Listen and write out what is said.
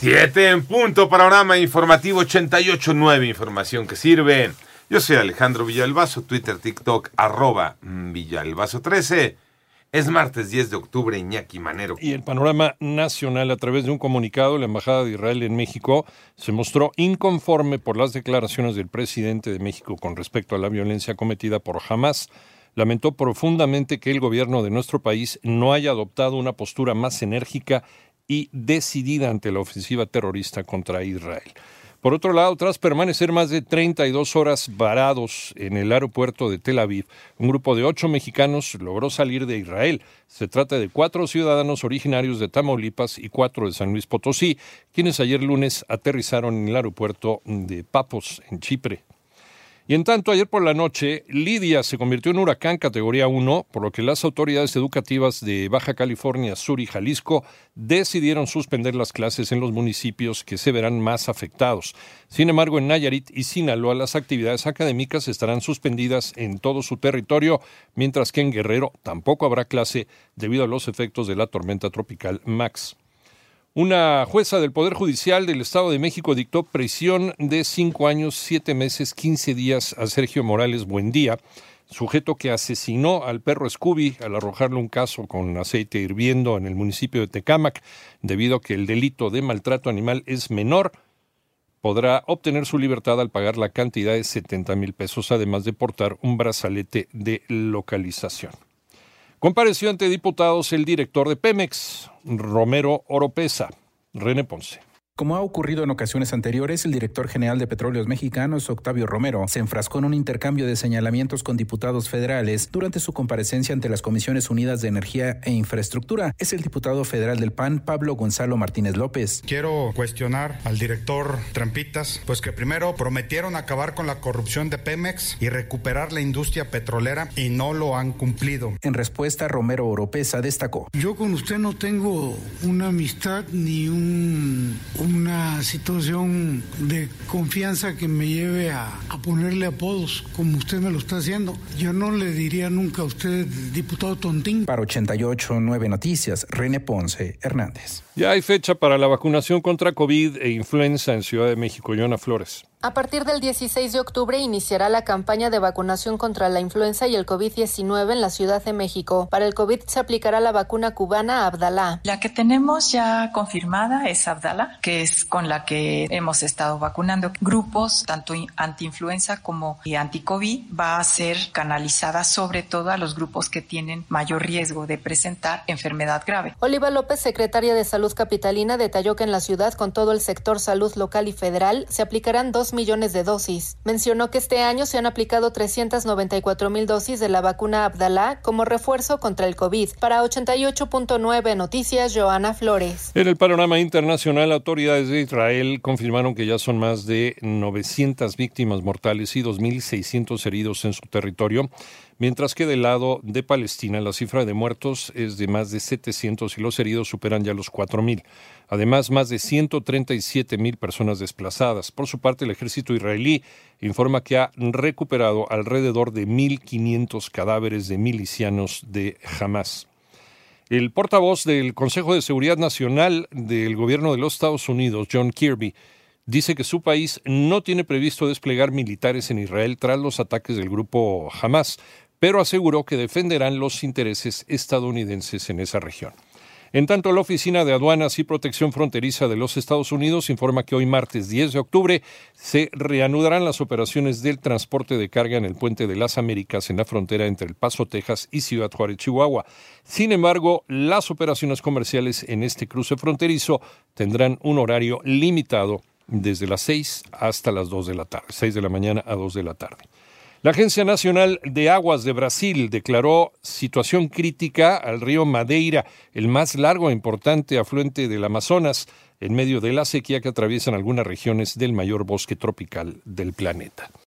Siete en punto, panorama informativo 88.9, información que sirve. Yo soy Alejandro Villalbazo, Twitter, TikTok, arroba Villalbazo13. Es martes 10 de octubre, Iñaki Manero. Y el panorama nacional, a través de un comunicado, la Embajada de Israel en México se mostró inconforme por las declaraciones del presidente de México con respecto a la violencia cometida por Hamas. Lamentó profundamente que el gobierno de nuestro país no haya adoptado una postura más enérgica y decidida ante la ofensiva terrorista contra Israel. Por otro lado, tras permanecer más de 32 horas varados en el aeropuerto de Tel Aviv, un grupo de ocho mexicanos logró salir de Israel. Se trata de cuatro ciudadanos originarios de Tamaulipas y cuatro de San Luis Potosí, quienes ayer lunes aterrizaron en el aeropuerto de Papos, en Chipre. Y en tanto, ayer por la noche, Lidia se convirtió en huracán categoría 1, por lo que las autoridades educativas de Baja California Sur y Jalisco decidieron suspender las clases en los municipios que se verán más afectados. Sin embargo, en Nayarit y Sinaloa las actividades académicas estarán suspendidas en todo su territorio, mientras que en Guerrero tampoco habrá clase debido a los efectos de la tormenta tropical Max. Una jueza del Poder Judicial del Estado de México dictó prisión de cinco años, siete meses, quince días a Sergio Morales Buendía, sujeto que asesinó al perro Scooby al arrojarle un caso con aceite hirviendo en el municipio de Tecámac, debido a que el delito de maltrato animal es menor. Podrá obtener su libertad al pagar la cantidad de 70 mil pesos, además de portar un brazalete de localización. Compareció ante diputados el director de Pemex, Romero Oropesa, René Ponce. Como ha ocurrido en ocasiones anteriores, el director general de Petróleos Mexicanos, Octavio Romero, se enfrascó en un intercambio de señalamientos con diputados federales durante su comparecencia ante las Comisiones Unidas de Energía e Infraestructura. Es el diputado federal del PAN, Pablo Gonzalo Martínez López. Quiero cuestionar al director Trampitas, pues que primero prometieron acabar con la corrupción de Pemex y recuperar la industria petrolera y no lo han cumplido. En respuesta, Romero Oropesa destacó. Yo con usted no tengo una amistad ni un una situación de confianza que me lleve a, a, ponerle apodos como usted me lo está haciendo. Yo no le diría nunca a usted, diputado Tontín. Para 88 9 Noticias, René Ponce Hernández. Ya hay fecha para la vacunación contra COVID e influenza en Ciudad de México. Yona Flores. A partir del 16 de octubre iniciará la campaña de vacunación contra la influenza y el COVID-19 en la Ciudad de México. Para el COVID se aplicará la vacuna cubana Abdalá. La que tenemos ya confirmada es Abdalá, que es con la que hemos estado vacunando grupos, tanto antiinfluenza como anti-COVID. Va a ser canalizada sobre todo a los grupos que tienen mayor riesgo de presentar enfermedad grave. Oliva López, secretaria de Salud Capitalina, detalló que en la ciudad, con todo el sector salud local y federal, se aplicarán dos millones de dosis. Mencionó que este año se han aplicado 394 mil dosis de la vacuna Abdalá como refuerzo contra el COVID. Para 88.9 Noticias, Joana Flores. En el panorama internacional, autoridades de Israel confirmaron que ya son más de 900 víctimas mortales y 2.600 heridos en su territorio, mientras que del lado de Palestina la cifra de muertos es de más de 700 y los heridos superan ya los 4.000. Además, más de 137 mil personas desplazadas. Por su parte, el ejército israelí informa que ha recuperado alrededor de 1.500 cadáveres de milicianos de Hamas. El portavoz del Consejo de Seguridad Nacional del Gobierno de los Estados Unidos, John Kirby, dice que su país no tiene previsto desplegar militares en Israel tras los ataques del grupo Hamas, pero aseguró que defenderán los intereses estadounidenses en esa región. En tanto, la Oficina de Aduanas y Protección Fronteriza de los Estados Unidos informa que hoy martes 10 de octubre se reanudarán las operaciones del transporte de carga en el puente de las Américas en la frontera entre El Paso, Texas y Ciudad Juárez, Chihuahua. Sin embargo, las operaciones comerciales en este cruce fronterizo tendrán un horario limitado desde las 6 hasta las 2 de la tarde, 6 de la mañana a 2 de la tarde. La Agencia Nacional de Aguas de Brasil declaró situación crítica al río Madeira, el más largo e importante afluente del Amazonas, en medio de la sequía que atraviesan algunas regiones del mayor bosque tropical del planeta.